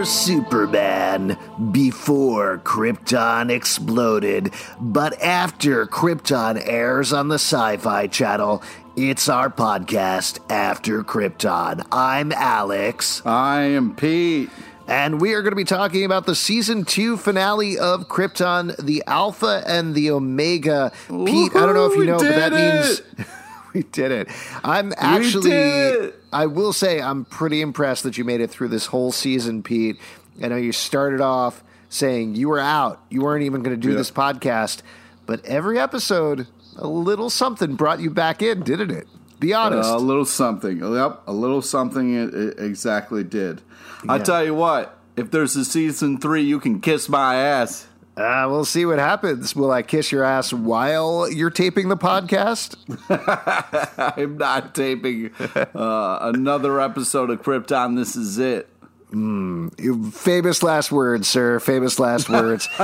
Before Superman, before Krypton exploded, but after Krypton airs on the Syfy Channel, it's our podcast, After Krypton. I'm Alex. I am Pete. And we are going to be talking about the season two finale of Krypton, the Alpha and the Omega. Pete, I don't know if you know, but that did means it! we did it. I'm actually, it! I will say, I'm pretty impressed that you made it through this whole season, Pete. I know you started off saying you were out, you weren't even going to do Yeah. this podcast, but every episode, a little something brought you back in, didn't it? Be uh, honest. a little something. Yep, a little something it, it exactly did. I tell you what, if there's a season three, you can kiss my ass. Uh, we'll see what happens. Will I kiss your ass while you're taping the podcast? I'm not taping uh, another episode of Krypton. This is it. Mm. Famous last words, sir. Famous last words.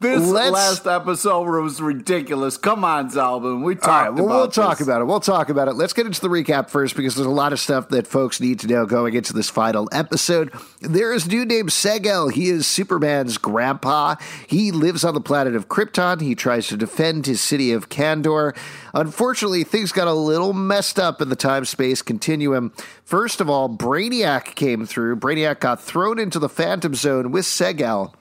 This Let's- last episode was ridiculous. Come on, Zalvin. We talked All right, well, about we'll talk about it. We'll talk about it. Let's get into the recap first because there's a lot of stuff that folks need to know going into this final episode. There is a dude named Seg-El. He is Superman's grandpa. He lives on the planet of Krypton. He tries to defend his city of Kandor. Unfortunately, things got a little messed up in the time space continuum. First of all, Brainiac came through. Brainiac got thrown into the Phantom Zone with Seg-El.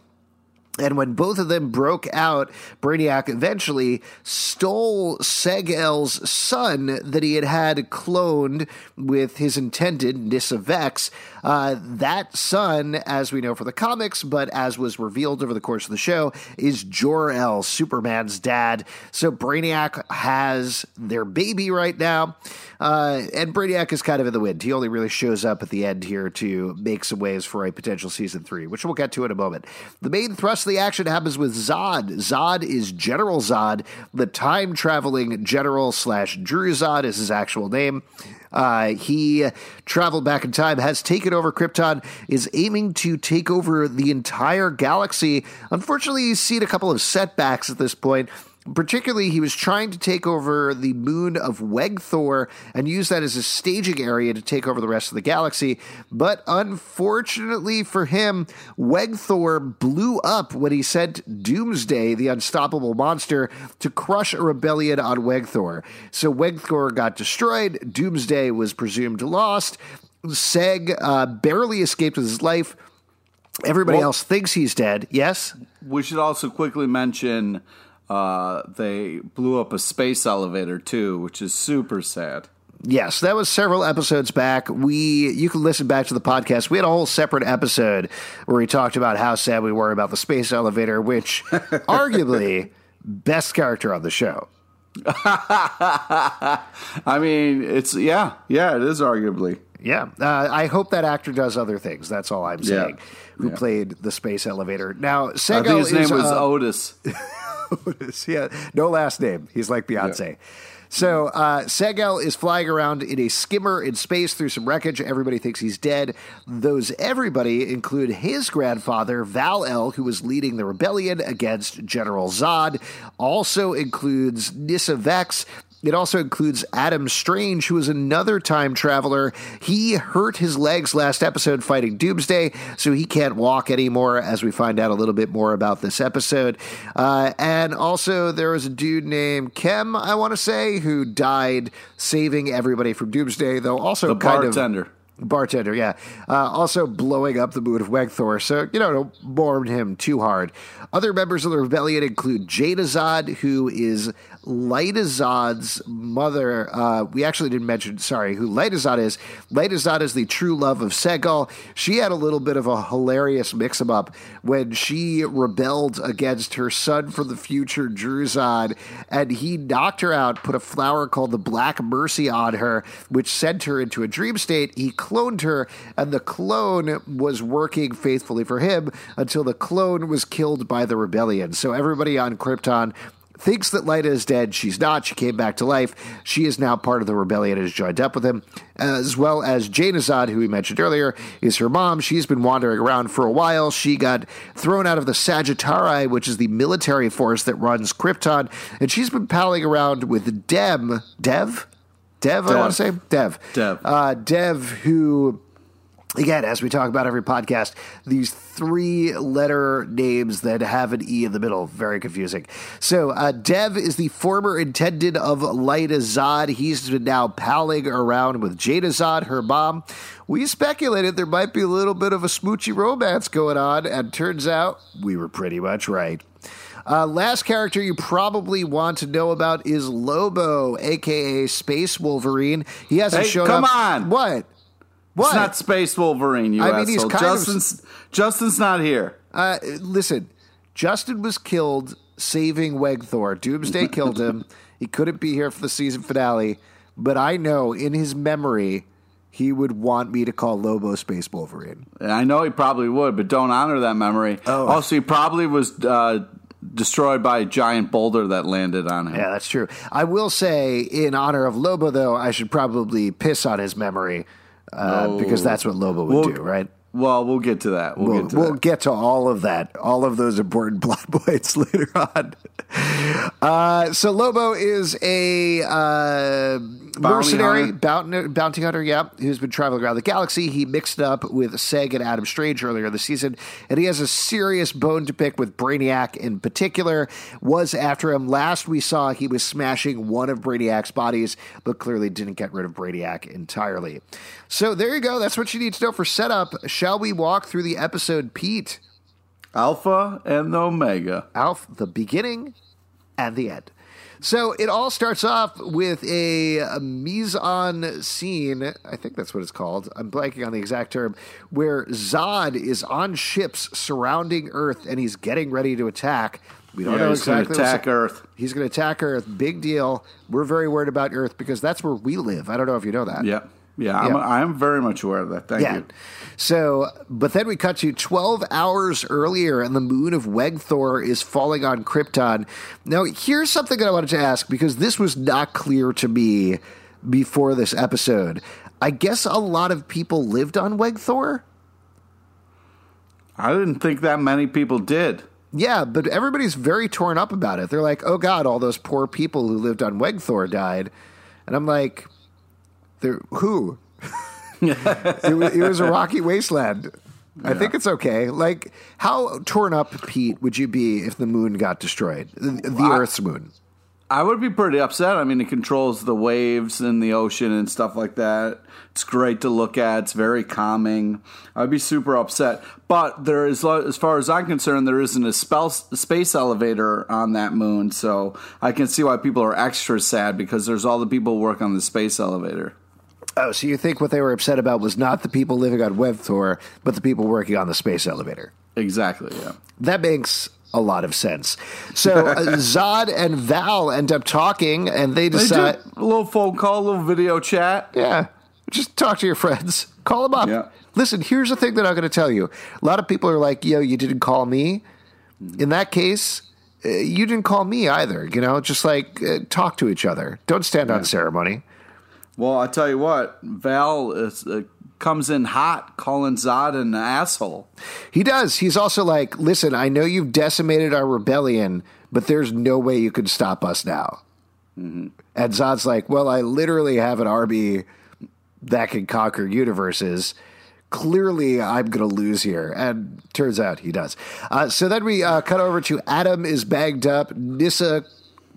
And when both of them broke out, Brainiac eventually stole Seg-El's son that he had had cloned with his intended Nyssa Vex. Uh, that son, as we know for the comics, but as was revealed over the course of the show, is Jor-El, Superman's dad. So Brainiac has their baby right now. Uh, and Brainiac is kind of in the wind. He only really shows up at the end here to make some waves for a potential season three, which we'll get to in a moment. The main thrust of the action happens with Zod. Zod is General Zod, the time traveling general slash Dru-Zod is his actual name. Uh, he traveled back in time, has taken over Krypton, is aiming to take over the entire galaxy. Unfortunately, he's seen a couple of setbacks at this point. Particularly, he was trying to take over the moon of Wegthor and use that as a staging area to take over the rest of the galaxy. But unfortunately for him, Wegthor blew up when he sent Doomsday, the unstoppable monster, to crush a rebellion on Wegthor. So Wegthor got destroyed. Doomsday was presumed lost. Seg uh, barely escaped with his life. Everybody Well- else thinks he's dead. Yes? We should also quickly mention uh, they blew up a space elevator too, which is super sad. Yes, that was several episodes back. We you can listen back to the podcast. We had a whole separate episode where we talked about how sad we were about the space elevator, which arguably best character on the show. I mean, it's yeah, yeah, it is arguably. Yeah, uh, I hope that actor does other things. That's all I'm saying. Who Yeah. played the space elevator? Now, I think his name is, was uh, Otis. Yeah, no last name. He's like Beyonce. So uh, Seg-El is flying around in a skimmer in space through some wreckage. Everybody thinks he's dead. Those everybody include his grandfather Val El, who was leading the rebellion against General Zod. Also includes Nyssa Vex. It also includes Adam Strange, who is another time traveler. He hurt his legs last episode fighting Doomsday, so he can't walk anymore, as we find out a little bit more about this episode. Uh, and also, there was a dude named Kem, I want to say, who died saving everybody from Doomsday, though also The kind of. bartender. Bartender, yeah. Uh, also blowing up the moon of Wegthor, so, you know, don't mourn him too hard. Other members of the rebellion include Jayna Zod, who is Lyta Zod's mother. Uh, we actually didn't mention, sorry, who Lyta Zod is. Lyta Zod is the true love of Seg-El. She had a little bit of a hilarious mix 'em up when she rebelled against her son from the future, Dru-Zod, and he knocked her out, put a flower called the Black Mercy on her, which sent her into a dream state. He cloned her, and the clone was working faithfully for him until the clone was killed by the rebellion. So everybody on Krypton thinks that Lyta is dead. She's not. She came back to life. She is now part of the rebellion and has joined up with him, as well as Jayna Zod, who we mentioned earlier, is her mom. She's been wandering around for a while. She got thrown out of the Sagitari, which is the military force that runs Krypton, and she's been palling around with Dem, Dev, Dev, I want to say Dev, Dev. uh, Dev, who again, as we talk about every podcast, these three letter names that have an E in the middle. Very confusing. So, uh, Dev is the former intended of Lyta Zod. He's been now palling around with Jayna Zod, her mom. We speculated there might be a little bit of a smoochy romance going on, and turns out we were pretty much right. Uh, last character you probably want to know about is Lobo, aka Space Wolverine. He hasn't Hey, shown come up. on! What? What? It's not Space Wolverine, you I mean, asshole. kind of- Justin's Justin's not here. Uh, listen, Justin was killed saving Wegthor. Doomsday killed him. He couldn't be here for the season finale, but I know in his memory he would want me to call Lobo Space Wolverine. I know he probably would, but don't honor that memory. Oh. Also, he probably was uh, destroyed by a giant boulder that landed on him. Yeah, that's true. I will say, in honor of Lobo, though, I should probably piss on his memory uh, because that's what Lobo would We'll- do, right? Well, we'll get to that. We'll, We'll, get to we'll that. get to all of that, all of those important plot points later on. Uh, so Lobo is a uh, mercenary bounty, bounty hunter, yeah, who's been traveling around the galaxy. He mixed up with Seg and Adam Strange earlier in the season, and he has a serious bone to pick with Brainiac in particular. Was after him last we saw he was smashing one of Brainiac's bodies, but clearly didn't get rid of Brainiac entirely. So there you go. That's what you need to know for setup. Shall we walk through the episode, Pete? Alpha and the Omega. Alpha, the beginning and the end. So it all starts off with a, a mise en scene. I think that's what it's called. I'm blanking on the exact term. Where Zod is on ships surrounding Earth and he's getting ready to attack. We don't Yeah, know he's gonna exactly. what's- attack Earth. He's going to attack Earth. Big deal. We're very worried about Earth because that's where we live. I don't know if you know that. Yeah. Yeah, I'm, Yeah. I'm very much aware of that. Thank Yeah. you. So, but then we cut to 12 hours earlier, and the moon of Wegthor is falling on Krypton. Now, here's something that I wanted to ask because this was not clear to me before this episode. I guess a lot of people lived on Wegthor. I didn't think that many people did. Yeah, but everybody's very torn up about it. They're like, "Oh God, all those poor people who lived on Wegthor died," and I'm like, "They're who?" it, wa- it was a rocky wasteland. I think it's okay. Like, how torn up, Pete, would you be if the moon got destroyed? The, the I- Earth's moon. I would be pretty upset. I mean, it controls the waves in the ocean and stuff like that. It's great to look at. It's very calming. I'd be super upset. But there is, as far as I'm concerned, there isn't a spell, space elevator on that moon. So I can see why people are extra sad because there's all the people who work on the space elevator. Oh, so you think what they were upset about was not the people living on Wegthor, but the people working on the space elevator? Exactly. Yeah. That makes a lot of sense. So uh, Zod and Val end up talking, and they They decide. did a little phone call, a little video chat. Yeah. Just talk to your friends. Call them up. Yeah. Listen, here's the thing that I'm going to tell you. A lot of people are like, yo, you didn't call me. In that case, uh, you didn't call me either. You know, just like uh, talk to each other. Don't stand on ceremony. Well, I tell you what, Val is, uh, comes in hot, calling Zod an asshole. He does. He's also like, listen, I know you've decimated our rebellion, but there's no way you can stop us now. And Zod's like, well, I literally have an army that can conquer universes. Clearly, I'm going to lose here. And turns out he does. Uh, so then we uh, cut over to Adam is bagged up. Nyssa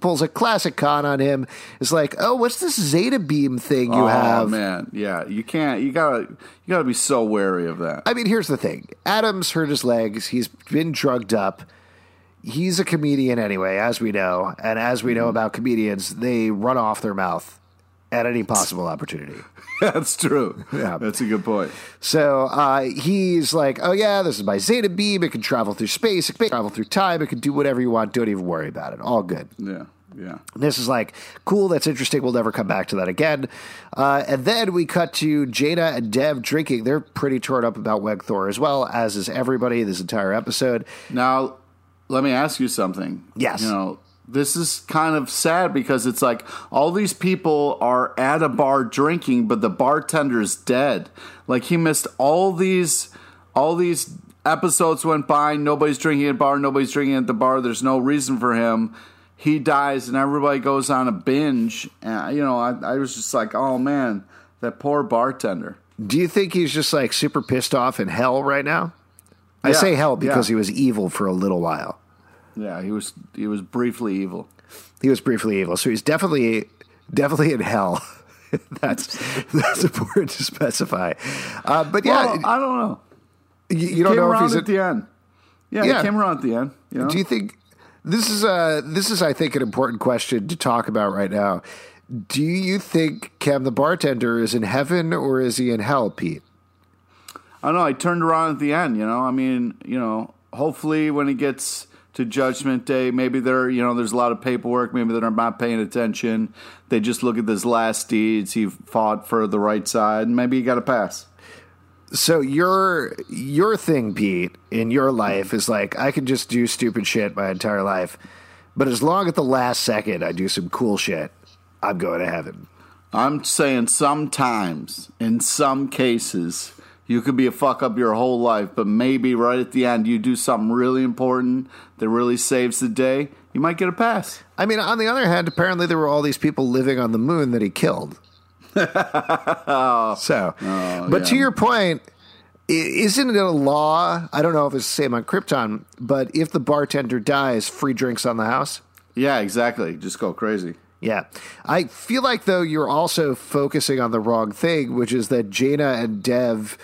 pulls a classic con on him. It's like, oh, what's this Zeta beam thing you oh have? man, yeah, you can't. You gotta, you gotta be so wary of that. I mean, here's the thing Adam's hurt his legs. He's been drugged up. He's a comedian anyway, as we know. And as we know about comedians, they run off their mouth at any possible opportunity. That's true. Yeah. That's a good point. So uh, he's like, oh, yeah, this is my Zeta beam. It can travel through space, it can travel through time, it can do whatever you want. Don't even worry about it. All good. Yeah, yeah. This is like, cool, that's interesting. We'll never come back to that again. Uh, and then we cut to Jayna and Dev drinking. They're pretty torn up about Wegthor as well, as is everybody this entire episode. Now, let me ask you something. Yes. You know, this is kind of sad because it's like all these people are at a bar drinking, but the bartender's dead. Like he missed all these, all these episodes went by. Nobody's drinking at bar. Nobody's drinking at the bar. There's no reason for him. He dies, and everybody goes on a binge. And you know, I, I was just like, oh man, that poor bartender. Do you think he's just like super pissed off in hell right now? I Yeah, say hell because yeah. he was evil for a little while. Yeah, he was he was briefly evil. He was briefly evil, so he's definitely definitely in hell. that's that's important to specify. Uh, but yeah, Well, I don't know. you, you don't came know if around he's at the end. Yeah, Yeah. he came around at the end. You know? Do you think this is uh this is I think an important question to talk about right now? Do you think Cam the bartender is in heaven or is he in hell, Pete? I don't know. I turned around at the end. You know, I mean, you know, hopefully when he gets to Judgment Day, maybe they're, you know, there's a lot of paperwork. Maybe they're not paying attention. They just look at his last deeds. He fought for the right side, and maybe he got a pass. So your your thing, Pete, in your life is like I can just do stupid shit my entire life, but as long at the last second I do some cool shit, I'm going to heaven. I'm saying sometimes, in some cases, you could be a fuck up your whole life, but maybe right at the end you do something really important that really saves the day. You might get a pass. I mean, on the other hand, apparently there were all these people living on the moon that he killed. so, oh, but to your point, isn't it a law? I don't know if it's the same on Krypton, but if the bartender dies, free drinks on the house. Yeah, exactly. Just go crazy. Yeah. I feel like, though, you're also focusing on the wrong thing, which is that Jayna and Dev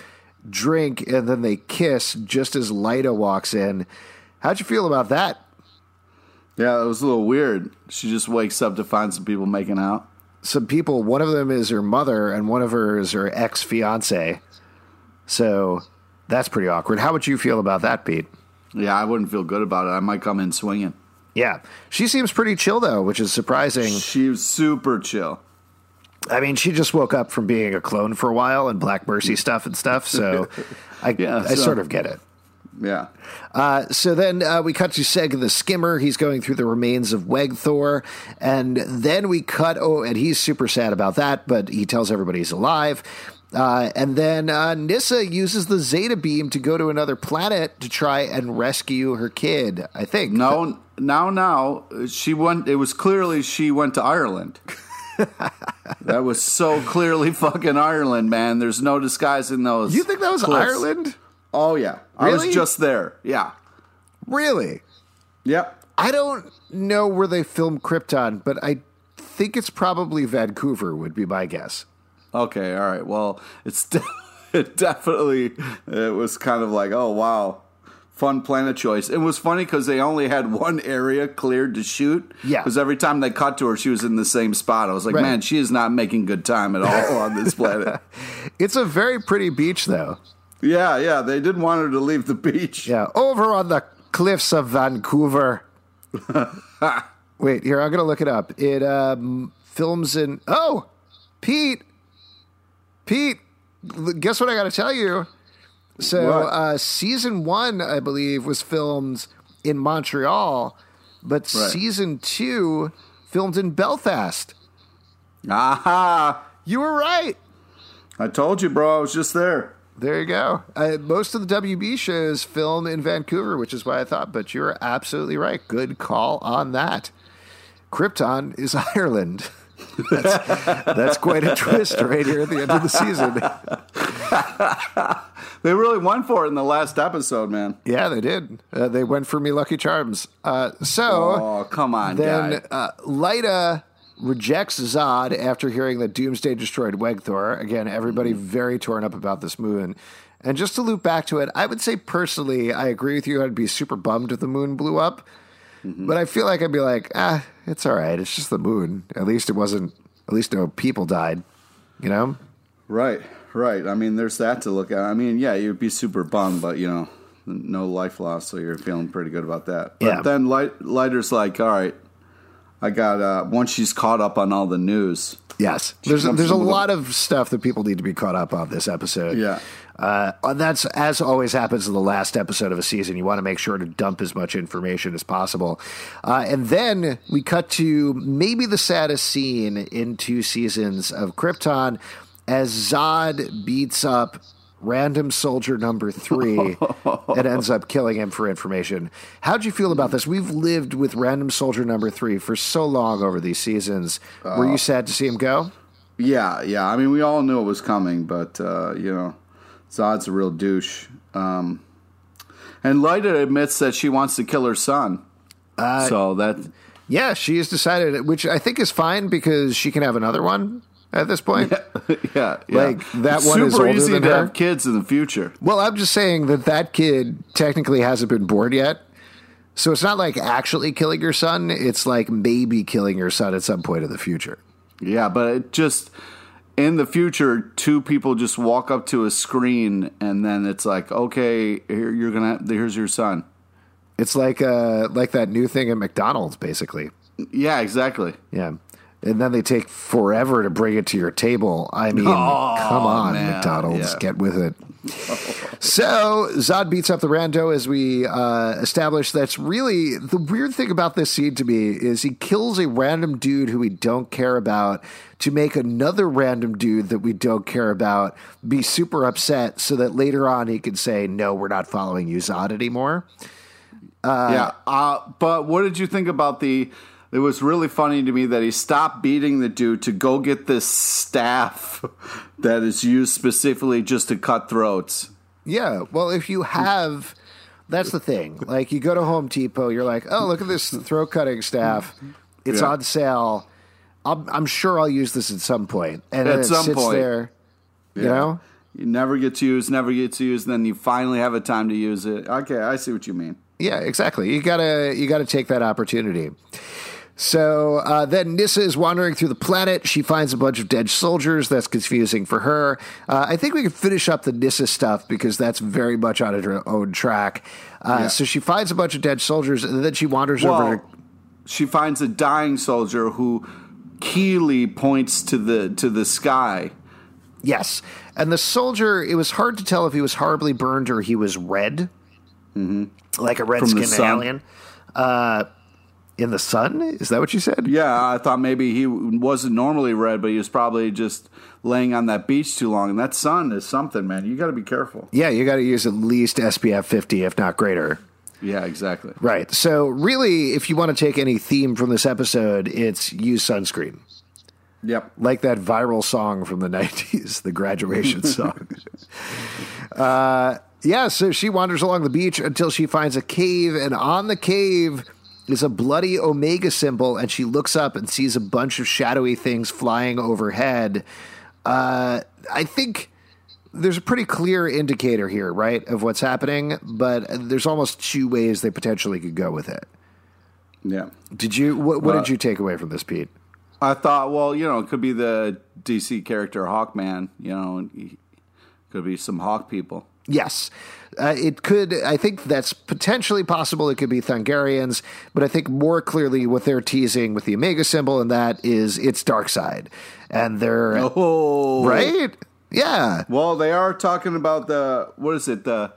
drink and then they kiss just as Lyta walks in. How'd you feel about that? Yeah, it was a little weird. She just wakes up to find some people making out. Some people, one of them is her mother and one of her is her ex fiance. So that's pretty awkward. How would you feel about that, Pete? Yeah, I wouldn't feel good about it. I might come in swinging. Yeah. She seems pretty chill, though, which is surprising. She's super chill. I mean, she just woke up from being a clone for a while and Black Mercy stuff and stuff. So I, Yeah, I so- sort of get it. Yeah. Uh, so then uh, we cut to Seg the Skimmer. He's going through the remains of Wegthor. And then we cut, oh, and he's super sad about that, but he tells everybody he's alive. Uh, and then uh, Nyssa uses the Zeta beam to go to another planet to try and rescue her kid, I think. No, now, now, she went, it was clearly she went to Ireland. that was so clearly fucking Ireland, man. There's no disguising those. You think that was cliffs. Ireland? Oh, yeah. I was just there. Yeah. Really? Yep. I don't know where they filmed Krypton, but I think it's probably Vancouver, would be my guess. Okay, all right. Well, it's de- it definitely it was kind of like, oh wow, fun planet choice. It was funny because they only had one area cleared to shoot. Yeah. Because every time they cut to her, she was in the same spot. I was like, Right. man, she is not making good time at all on this planet. It's a very pretty beach, though. Yeah, yeah. They didn't want her to leave the beach. Yeah, over on the cliffs of Vancouver. Wait, here, I'm to look it up. It um, films in. Oh, Pete. Pete, guess what I got to tell you? So, uh, season one, I believe, was filmed in Montreal, but Right. season two filmed in Belfast. Aha! You were right. I told you, bro. I was just there. There you go. Uh, most of the WB shows film in Vancouver, which is why I thought, but you're absolutely right. Good call on that. Krypton is Ireland. that's, that's quite a twist right here at the end of the season. They really went for it in the last episode, man. Yeah, they did. Uh, they went for me Lucky Charms. Uh, so Oh, come on, then uh, Lyta rejects Zod after hearing that Doomsday destroyed Wegthor. Again, everybody very torn up about this moon. And just to loop back to it, I would say personally, I agree with you. I'd be super bummed if the moon blew up. But I feel like I'd be like, ah, it's all right. It's just the moon. At least it wasn't, at least no people died, you know? Right, right. I mean, there's that to look at. I mean, yeah, you'd be super bummed, but you know, no life loss, so you're feeling pretty good about that. But Yeah. then Light, Lyta's like, all right, I got uh, once she's caught up on all the news. Yes. There's, comes there's a lot of stuff that people need to be caught up on this episode. Yeah. Uh, that's as always happens in the last episode of a season. You want to make sure to dump as much information as possible. Uh, and then we cut to maybe the saddest scene in two seasons of Krypton as Zod beats up random soldier number three and ends up killing him for information. How'd you feel about this? We've lived with random soldier number three for so long over these seasons. Were you sad to see him go? Yeah, yeah. I mean, we all knew it was coming, but uh, you know, Zod's a real douche. Um, and Lyta admits that she wants to kill her son. Uh, so that Yeah, she has decided, which I think is fine because she can have another one at this point. yeah, yeah. Like, that It's one is older easy than to her? have kids in the future. Well, I'm just saying that that kid technically hasn't been born yet. So it's not like actually killing your son. It's like maybe killing your son at some point in the future. Yeah, but it just in the future, two people just walk up to a screen, and then it's like, okay, here you're gonna. Here's your son. It's like uh like that new thing at McDonald's, basically. Yeah, exactly. Yeah. And then they take forever to bring it to your table. I mean, Oh, come on, man, McDonald's, yeah. get with it. so Zod beats up the rando as we uh, establish that's really the weird thing about this scene to me is he kills a random dude who we don't care about to make another random dude that we don't care about be super upset so that later on he can say, no, we're not following you, Zod, anymore. yeah, uh, but what did you think about the? It was really funny to me that he stopped beating the dude to go get this staff that is used specifically just to cut throats. Yeah. Well, if you have, that's the thing. Like you go to Home Depot, you're like, oh, look at this throat cutting staff. It's Yeah. on sale. I'm, I'm sure I'll use this at some point. And At it some sits point. there. You know? You never gets used, never gets used, then you finally have a time to use it. Okay, I see what you mean. Yeah, exactly. You gotta you gotta take that opportunity. So uh, then Nyssa is wandering through the planet. She finds a bunch of dead soldiers. That's confusing for her. Uh, I think we can finish up the Nyssa stuff because that's very much on her own track. Uh, Yeah. So she finds a bunch of dead soldiers, and then she wanders over Well, to she finds a dying soldier who Keely points to the to the sky. Yes. And the soldier, it was hard to tell if he was horribly burned or he was red, like a red skinned alien. Uh, in the sun? Is that what you said? Yeah, I thought maybe he wasn't normally red, but he was probably just laying on that beach too long. And that sun is something, man. You got to be careful. Yeah, you got to use at least SPF 50, if not greater. Yeah, exactly. Right. So, really, if you want to take any theme from this episode, it's use sunscreen. Yep. Like that viral song from the 90s, the graduation song. uh, yeah, so she wanders along the beach until she finds a cave, and on the cave is a bloody Omega symbol, and she looks up and sees a bunch of shadowy things flying overhead. Uh, I think there's a pretty clear indicator here, right, of what's happening, but there's almost two ways they potentially could go with it. Yeah. Did you? What, what did you take away from this, Pete? I thought, well, you know, it could be the DC character Hawkman. You know, could be some Hawk people. Yes. Uh, it could, I think that's potentially possible. It could be Thanagarians, but I think more clearly what they're teasing with the Omega symbol and that is it's Darkseid. And they're, Oh, right? Yeah. Well, they are talking about the what is it the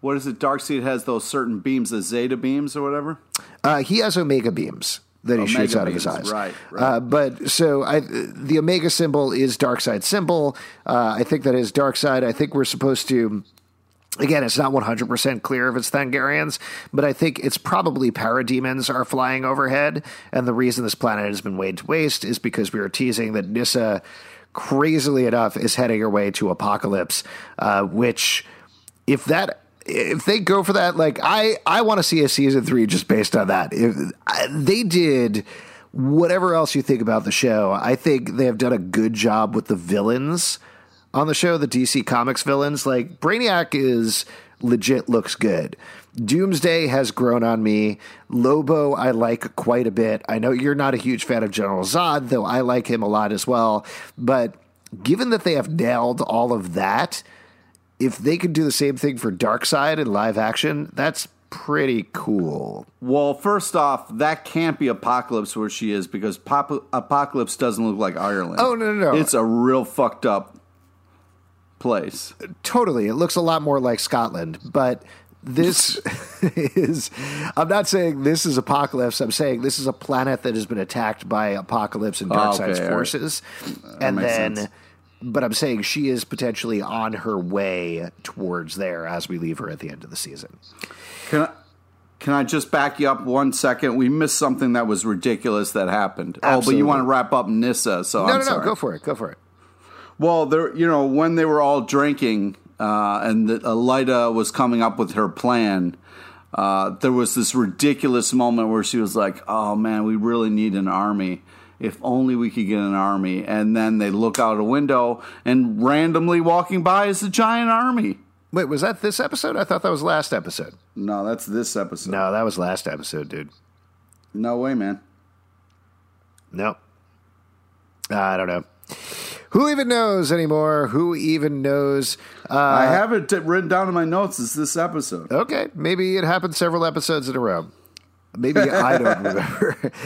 what is it? Dark Darkseid has those certain beams, the Zeta beams or whatever. Uh, he has Omega beams that he Omega shoots out of his eyes. right, right. Uh, but so I, the Omega symbol is Darkseid symbol. Uh, I think that is Darkseid. I think we're supposed to. Again, it's not 100% clear if it's Thanagarians, but I think it's probably parademons are flying overhead. And the reason this planet has been laid to waste is because we were teasing that Nyssa, crazily enough, is heading her way to Apokolips, uh, which, if that. If they go for that, like I, I want to see a season three just based on that. If I, they did whatever else you think about the show, I think they have done a good job with the villains on the show, the DC Comics villains. Like Brainiac is legit looks good. Doomsday has grown on me. Lobo, I like quite a bit. I know you're not a huge fan of General Zod, though I like him a lot as well. But given that they have nailed all of that, if they could do the same thing for Darkseid in live action, that's pretty cool. Well, first off, that can't be Apokolips where she is because Pop- Apokolips doesn't look like Ireland. Oh, no, no, no. It's a real fucked up place. Uh, totally. It looks a lot more like Scotland, but this is I'm not saying this is Apokolips. I'm saying this is a planet that has been attacked by Apokolips and Oh, Darkseid's ah, okay, right. forces. and then sense. But I'm saying she is potentially on her way towards there as we leave her at the end of the season. Can I, Can I just back you up one second? We missed something that was ridiculous that happened. Oh, but you want to wrap up Nyssa, so No, I'm no, no. Go for it. Go for it. Well, there, you know, when they were all drinking uh, and the, Elida was coming up with her plan, uh, there was this ridiculous moment where she was like, "Oh man, we really need an army. If only we could get an army." And then they look out a window, and randomly walking by is a giant army. Wait, was that this episode? I thought that was last episode. No, that's this episode. No, that was last episode, dude. no way, man. No. I don't know. Who even knows anymore? Who even knows? Uh, I have it t- written down in my notes. It's this episode. okay, maybe it happened several episodes in a row. Maybe I don't remember.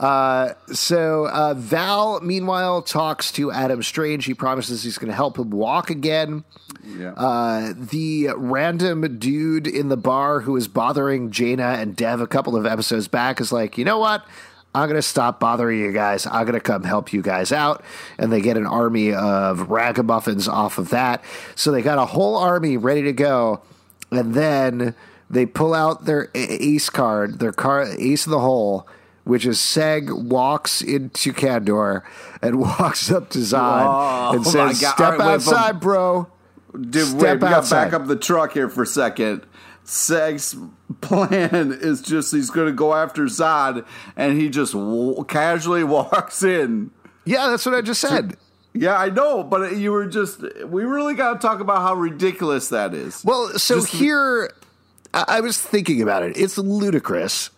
Uh, so uh, Val, meanwhile, talks to Adam Strange. He promises he's going to help him walk again. Yeah. Uh, the random dude in the bar who was bothering Jayna and Dev a couple of episodes back is like, you know what? I'm going to stop bothering you guys. I'm going to come help you guys out. And they get an army of ragamuffins off of that. So they got a whole army ready to go. And then they pull out their ace card, their car, ace of the hole, which is Seg walks into Kandor and walks up to Zod Oh, and says, God. Step right, wait, outside, bro. Dude, Step wait, we got outside. back up the truck here for a second. Seg's plan is just he's going to go after Zod, and he just w- casually walks in. Yeah, that's what I just said. Yeah, I know, but you were just. We really got to talk about how ridiculous that is. Well, so Just- here, I I was thinking about it. It's ludicrous.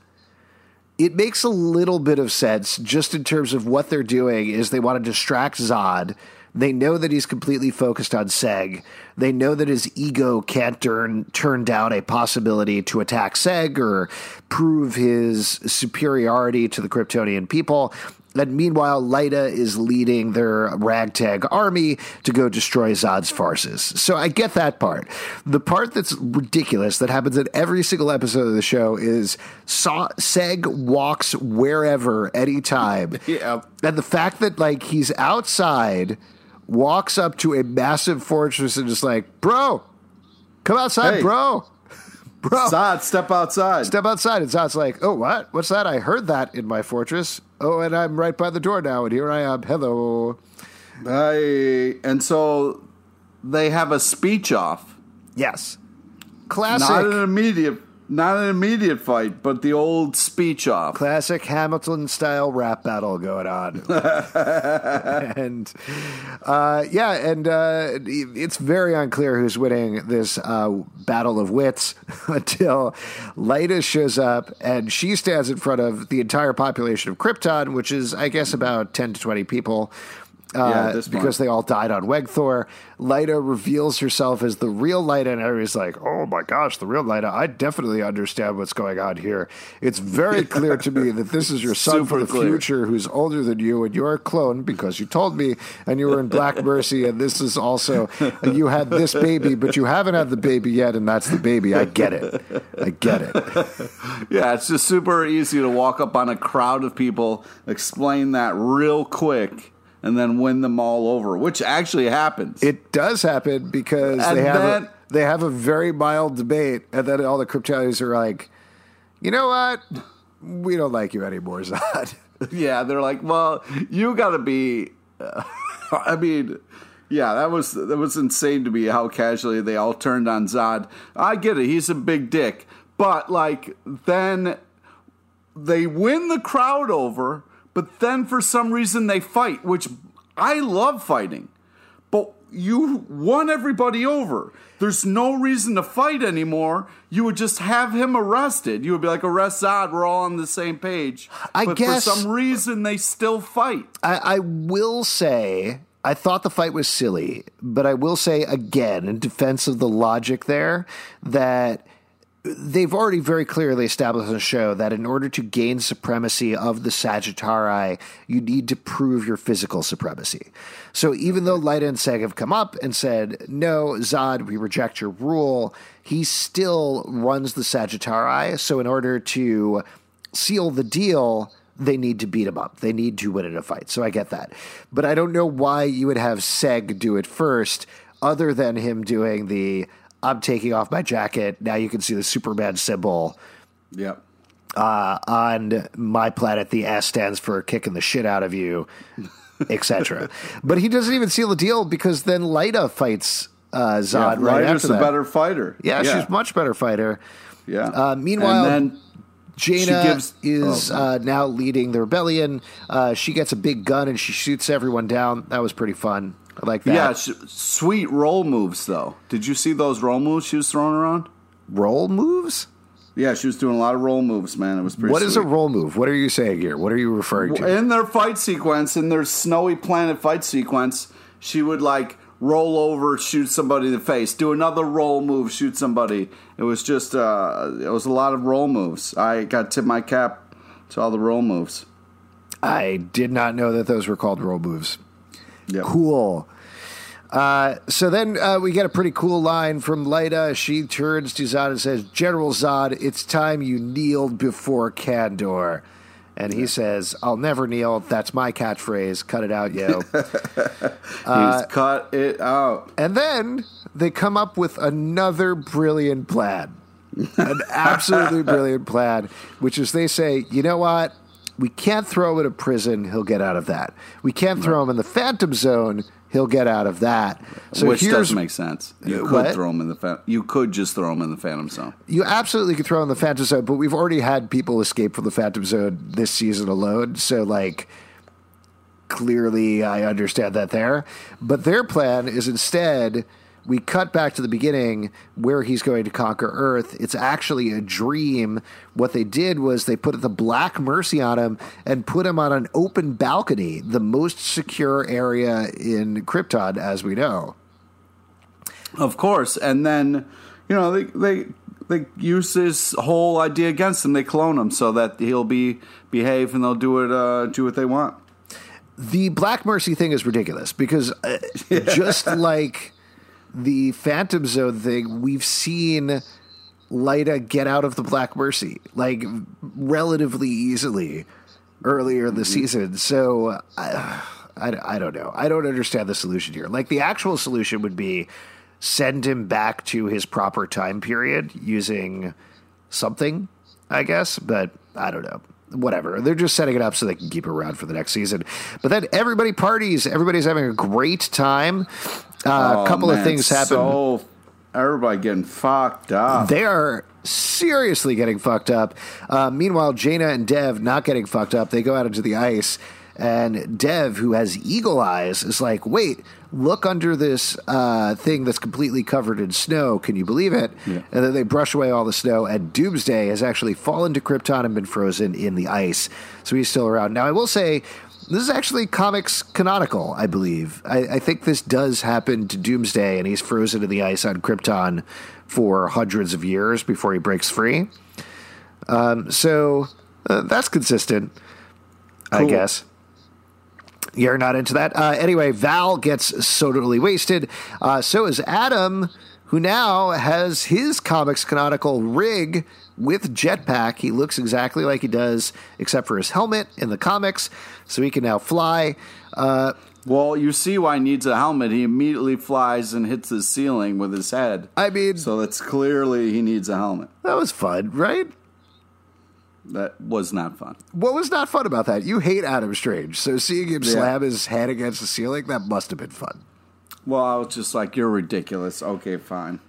It makes a little bit of sense just in terms of what they're doing is they want to distract Zod. They know that he's completely focused on Seg. They know that his ego can't turn turn down a possibility to attack Seg or prove his superiority to the Kryptonian people. And meanwhile, Lyta is leading their ragtag army to go destroy Zod's farces. So I get that part. The part that's ridiculous that happens in every single episode of the show is Sa- Seg walks wherever, anytime. Yeah. And the fact that like he's outside, walks up to a massive fortress and is like, bro, come outside, Hey. bro. Bro. Zod, step outside. Step outside, and Zod's like, "Oh, what? What's that? I heard that in my fortress. Oh, and I'm right by the door now, and here I am. Hello. Hey, and so they have a speech off. Yes, classic, Not an immediate, not an immediate fight, but the old speech off. classic Hamilton style rap battle going on. and uh, yeah, and uh, it's very unclear who's winning this uh, battle of wits until Lyta shows up and she stands in front of the entire population of Krypton, which is, I guess, about 10 to 20 people. Uh, Yeah, because they all died on Wegthor. Lyta reveals herself as the real Lyta, and everybody's like, "Oh my gosh, the real Lyta! I definitely understand what's going on here. It's very clear to me that this is your son Super from the clear. future who's older than you, and you're a clone because you told me, and you were in Black Mercy, and this is also you had this baby, but you haven't had the baby yet, and that's the baby. I get it. I get it. Yeah, it's just super easy to walk up on a crowd of people, explain that real quick, and then win them all over, which actually happens. It does happen because And they have a, they have a very mild debate, and then all the Kryptonians are like, "You know what? We don't like you anymore, Zod." yeah, they're like, well, you got to be. Uh, I mean, yeah, that was that was insane to me how casually they all turned on Zod. I get it; he's a big dick, but like then they win the crowd over, but then for some reason they fight, which I love fighting. But you won everybody over. There's no reason to fight anymore. You would just have him arrested. You would be like, arrest Zod. We're all on the same page. I but guess- for some reason they still fight. I, I will say, I thought the fight was silly, but I will say again, in defense of the logic there, that they've already very clearly established on the show that in order to gain supremacy of the Sagitari, you need to prove your physical supremacy. So even though Lyta and Seg have come up and said, no, Zod, we reject your rule, he still runs the Sagitari. So in order to seal the deal, they need to beat him up. They need to win in a fight. So I get that. But I don't know why you would have Seg do it first, other than him doing the I'm taking off my jacket. Now you can see the Superman symbol. Yep. Uh, on my planet, the S stands for kicking the shit out of you, etc. but he doesn't even seal the deal because then Lyta fights uh, Zod Yeah, right Ryder's after a that. better fighter. yeah, yeah, she's much better fighter. Yeah. Uh, meanwhile, and then Jayna gives- is oh. uh, now leading the rebellion. Uh, she gets a big gun and she shoots everyone down. That was pretty fun. I like that. yeah, sh- sweet roll moves though. Did you see those roll moves she was throwing around? roll moves. Yeah, she was doing a lot of roll moves, man. It was pretty. What is a roll move? What are you saying here? What are you referring to? in their fight sequence, in their snowy planet fight sequence, she would like roll over, shoot somebody in the face, do another roll move, shoot somebody. It was just, uh, it was a lot of roll moves. I got to tip my cap to all the roll moves. I did not know that those were called roll moves. Yep. Cool. Uh, so then uh, we get a pretty cool line from Lyta. She turns to Zod and says, General Zod, it's time you kneeled before Kandor. And he says, I'll never kneel. That's my catchphrase. Cut it out, yo. Uh, He's cut it out. and then they come up with another brilliant plan. An absolutely brilliant plan, which is they say, you know what? We can't throw him in a prison. He'll get out of that. We can't throw him in the Phantom Zone. He'll get out of that. So Which doesn't make sense. You Uh, could what? throw him in the. Fa- you could just throw him in the Phantom Zone. You absolutely could throw him in the Phantom Zone, but we've already had people escape from the Phantom Zone this season alone. So, like, clearly I understand that there. But their plan is instead we cut back to the beginning where he's going to conquer Earth. It's actually a dream. What they did was they put the Black Mercy on him and put him on an open balcony, the most secure area in Krypton, as we know. Of course, and then you know they they they use this whole idea against him. They clone him so that he'll be behave and they'll do it uh, do what they want. The Black Mercy thing is ridiculous because uh, just like the Phantom Zone thing, we've seen Lyta get out of the Black Mercy like relatively easily earlier in the mm-hmm. season. So I, I, I don't know. I don't understand the solution here. Like the actual solution would be send him back to his proper time period using something, I guess, but I don't know. Whatever. They're just setting it up so they can keep it around for the next season. But then everybody parties. Everybody's having a great time. Uh, Oh, a couple man, of things happen. So everybody getting fucked up. They are seriously getting fucked up. Uh, meanwhile, Jayna and Dev not getting fucked up. They go out into the ice, and Dev, who has eagle eyes, is like, "Wait, look under this uh, thing that's completely covered in snow. Can you believe it?" Yeah. And then they brush away all the snow, and Doomsday has actually fallen to Krypton and been frozen in the ice. So he's still around. Now, I will say. This is actually comics canonical, I believe. I, I think this does happen to Doomsday, and he's frozen in the ice on Krypton for hundreds of years before he breaks free. Um, so uh, that's consistent, I guess. You're not into that. Uh, anyway, Val gets totally wasted. Uh, so is Adam, who now has his comics canonical rig with jetpack. He looks exactly like he does, except for his helmet in the comics, so he can now fly. Uh, well, you see why he needs a helmet. He immediately flies and hits the ceiling with his head. I mean, So that's clearly he needs a helmet. that was fun, right? That was not fun. What was not fun about that? You hate Adam Strange, so seeing him Yeah. slam his head against the ceiling, that must have been fun. Well, I was just like, you're ridiculous. Okay, fine.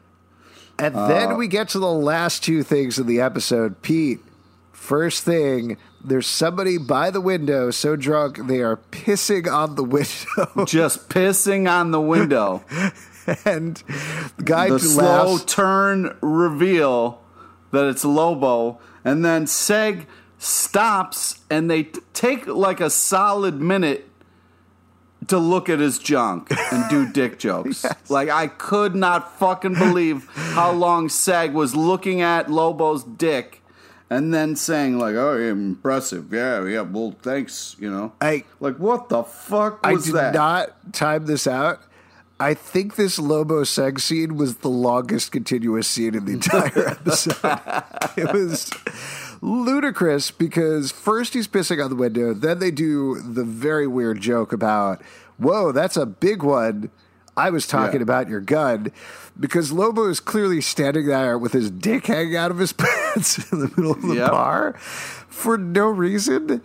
And Uh, then we get to the last two things in the episode. Pete, first thing, there's somebody by the window so drunk they are pissing on the window. Just pissing on the window. and the guy the laughs. slow turn reveal that it's Lobo, and then Seg stops and they t- take like a solid minute to look at his junk and do dick jokes. Like I could not fucking believe how long Seg was looking at Lobo's dick and then saying like, "Oh, impressive. Yeah, yeah, well, thanks, you know." I- like what the fuck was that? I did that? not time this out. I think this Lobo Seg scene was the longest continuous scene in the entire episode. it was ludicrous because first he's pissing on the window, then they do the very weird joke about, whoa, that's a big one. I was talking Yeah. about your gun because Lobo is clearly standing there with his dick hanging out of his pants in the middle of the Yep. bar for no reason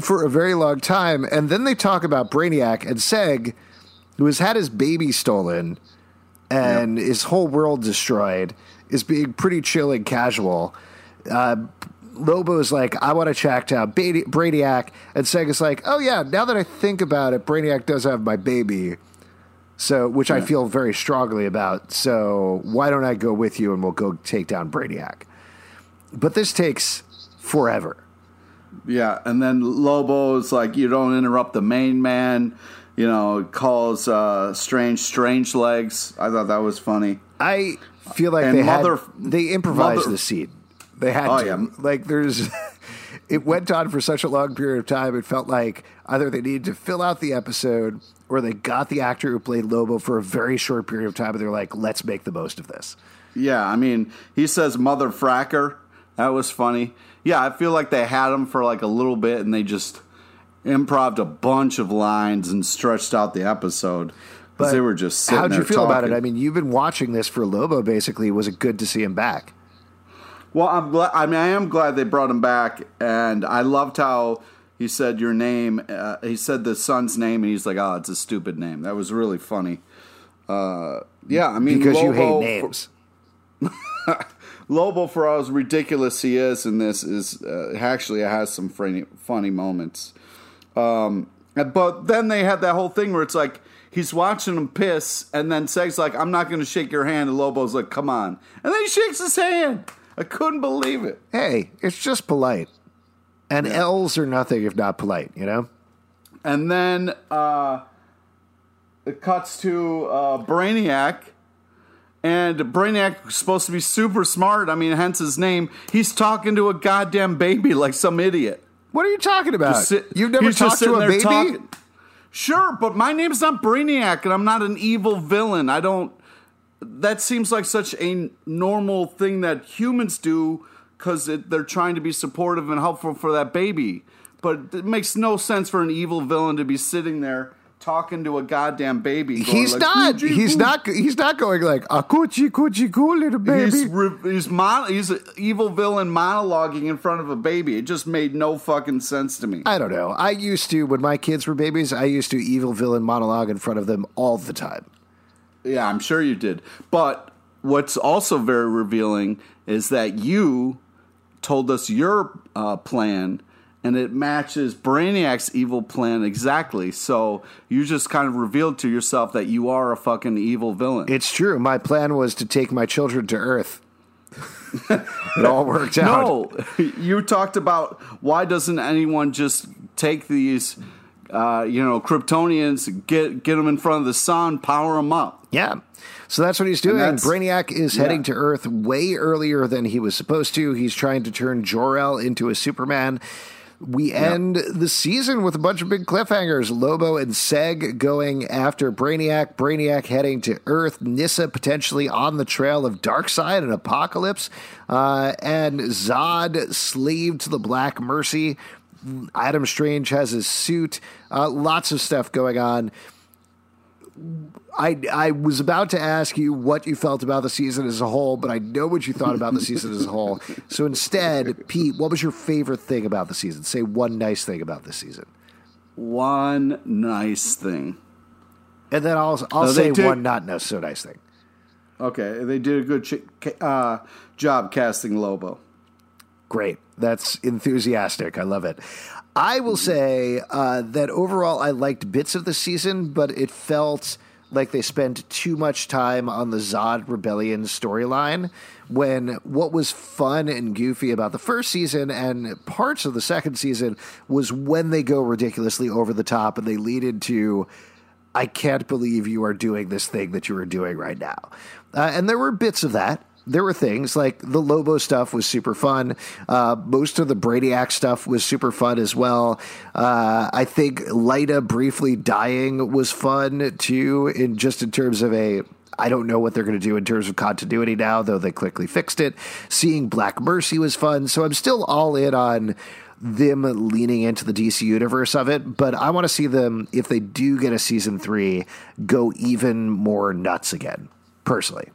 for a very long time. And then they talk about Brainiac and Seg, who has had his baby stolen and his whole world destroyed, is being pretty chill and casual. Uh, Lobo's like, I want to track down Bra- Brainiac. And Seg is like, oh, yeah, now that I think about it, Brainiac does have my baby. So, which I feel very strongly about. So, why don't I go with you and we'll go take down Brainiac? But this takes forever. Yeah, and then Lobo's like, you don't interrupt the main man. You know, calls uh, Strange Strange Legs. I thought that was funny. I feel like And they Mother- had, they improvised Mother- the scene. They had Oh, to. yeah. Like there's it went on for such a long period of time. It felt like either they needed to fill out the episode or they got the actor who played Lobo for a very short period of time and they're like, let's make the most of this. Yeah, I mean, he says mother fracker. That was funny. Yeah, I feel like they had him for like a little bit and they just improved a bunch of lines and stretched out the episode because they were just sitting How'd you feel about it? I mean, you've been watching this for Lobo basically. Was it good to see him back? Well, I'm glad. I mean, I am glad they brought him back, and I loved how he said your name. Uh, he said the son's name, and he's like, "Oh, it's a stupid name." That was really funny. Uh, yeah, I mean, Because you hate names. Lobo, for all as ridiculous he is in this, is uh, actually has some funny, funny moments. Um, but then they had that whole thing where it's like he's watching him piss, and then Seg's like, "I'm not going to shake your hand," and Lobo's like, "Come on," and then he shakes his hand. I couldn't believe it. Hey, it's just polite. And L's are nothing if not polite, you know? And then uh, it cuts to uh, Brainiac. And Brainiac is supposed to be super smart. I mean, hence his name. He's talking to a goddamn baby like some idiot. What are you talking about? Sit- You've never talked to a baby? talking- Sure, but my name's not Brainiac, and I'm not an evil villain. I don't. That seems like such a normal thing that humans do because they're trying to be supportive and helpful for that baby. But it makes no sense for an evil villain to be sitting there talking to a goddamn baby. He's like, not. "Coochie He's coo." not. He's not going like a coochie coochie cool little baby. He's re- he's mon- he's an evil villain monologuing in front of a baby. It just made no fucking sense to me. I don't know. I used to when my kids were babies. I used to evil villain monologue in front of them all the time. Yeah, I'm sure you did. But what's also very revealing is that you told us your uh, plan, and it matches Brainiac's evil plan exactly. So you just kind of revealed to yourself that you are a fucking evil villain. It's true. My plan was to take my children to Earth. it all worked out. no, you talked about why doesn't anyone just take these, uh, you know, Kryptonians, get get them in front of the sun, power them up. Yeah. So that's what he's doing. Brainiac is heading yeah. to Earth way earlier than he was supposed to. He's trying to turn Jor-El into a Superman. We end the season with a bunch of big cliffhangers. Lobo and Seg going after Brainiac. Brainiac heading to Earth. Nyssa potentially on the trail of Darkseid and Apokolips. Uh, and Zod slave to the Black Mercy. Adam Strange has his suit. Uh, lots of stuff going on. I I was about to ask you what you felt about the season as a whole, but I know what you thought about the season as a whole. So instead, Pete, what was your favorite thing about the season? Say one nice thing about this season, One nice thing. and then I'll I'll No, say did- one not no so nice thing. Okay, they did a good ch- uh, job casting Lobo. Great. That's enthusiastic. I love it. I will say uh, that overall, I liked bits of the season, but it felt like they spent too much time on the Zod Rebellion storyline when what was fun and goofy about the first season and parts of the second season was when they go ridiculously over the top and they lead into. I can't believe you are doing this thing that you are doing right now. Uh, and there were bits of that. There were things like the Lobo stuff was super fun. Uh, most of the Brainiac stuff was super fun as well. Uh, I think Lyta briefly dying was fun too, in just in terms of a I don't know what they're going to do in terms of continuity now, though they quickly fixed it. Seeing Black Mercy was fun, so I'm still all in on them leaning into the DC universe of it, but I want to see them if they do get a season three go even more nuts again. Personally,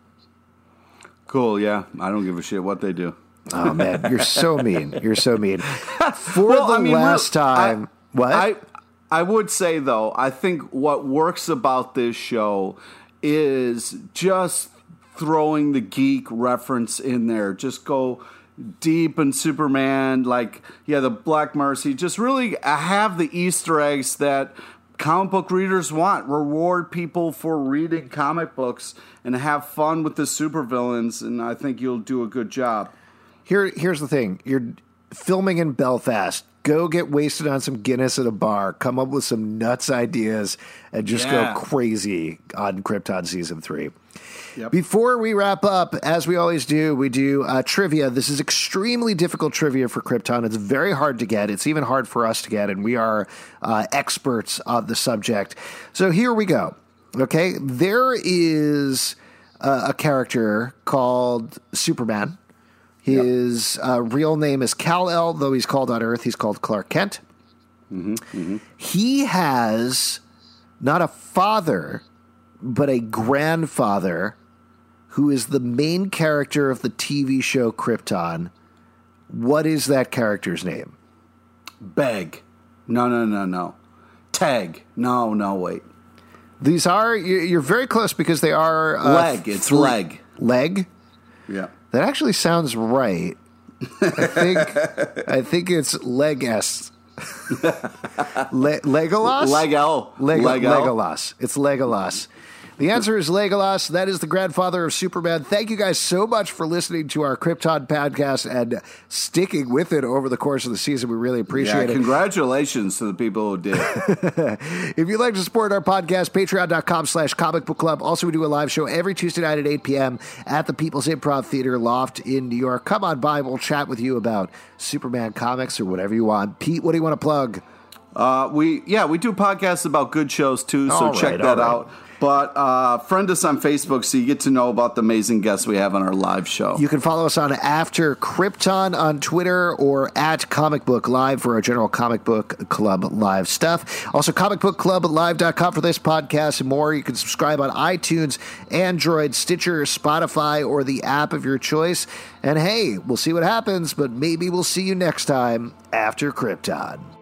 Cool. Yeah, I don't give a shit what they do. oh man, you're so mean. You're so mean. For Well, the I mean, last time, I, what? I I would say though, I think what works about this show is just throwing the geek reference in there. Just go deep in Superman, like yeah, the Black Mercy. Just really have the Easter eggs that comic book readers want. Reward people for reading comic books and have fun with the supervillains, and I think you'll do a good job. Here, here's the thing: you're filming in Belfast. Go get wasted on some Guinness at a bar. Come up with some nuts ideas and just Yeah. go crazy on Krypton season three. Yep. Before we wrap up, as we always do, we do uh, trivia. This is extremely difficult trivia for Krypton. It's very hard to get. It's even hard for us to get, and we are uh, experts on the subject. So here we go. Okay, there is uh, a character called Superman. His uh, real name is Kal El, though he's called on Earth. He's called Clark Kent. He has not a father, but a grandfather who is the main character of the TV show Krypton. What is that character's name? Beg. No, no, no, no. Tag. No, no, wait. These are you- you're very close because they are uh, Leg. It's three- leg. Leg. Yeah. That actually sounds right. I think I think it's leg s. Le- Legolas. Lego. Lego, Lego. Legolas. It's Legolas. The answer is Legolas. That is the grandfather of Superman. Thank you guys so much for listening to our Krypton podcast and sticking with it over the course of the season. We really Yeah, appreciate it. congratulations to the people who did. If you'd like to support our podcast, patreon.com slash comic book club. Also, we do a live show every Tuesday night at 8 p.m. at the People's Improv Theater Loft in New York. Come on by. We'll chat with you about Superman comics or whatever you want. Pete, what do you want to plug? Uh, we yeah, we do podcasts about good shows too, so All check right, that right. out. But uh, friend us on Facebook so you get to know about the amazing guests we have on our live show. You can follow us on After Krypton on Twitter or at Comic Book Live for our general Comic Book Club live stuff. Also, comicbookclublive.com for this podcast and more. You can subscribe on iTunes, Android, Stitcher, Spotify, or the app of your choice. And hey, we'll see what happens, but maybe we'll see you next time after Krypton.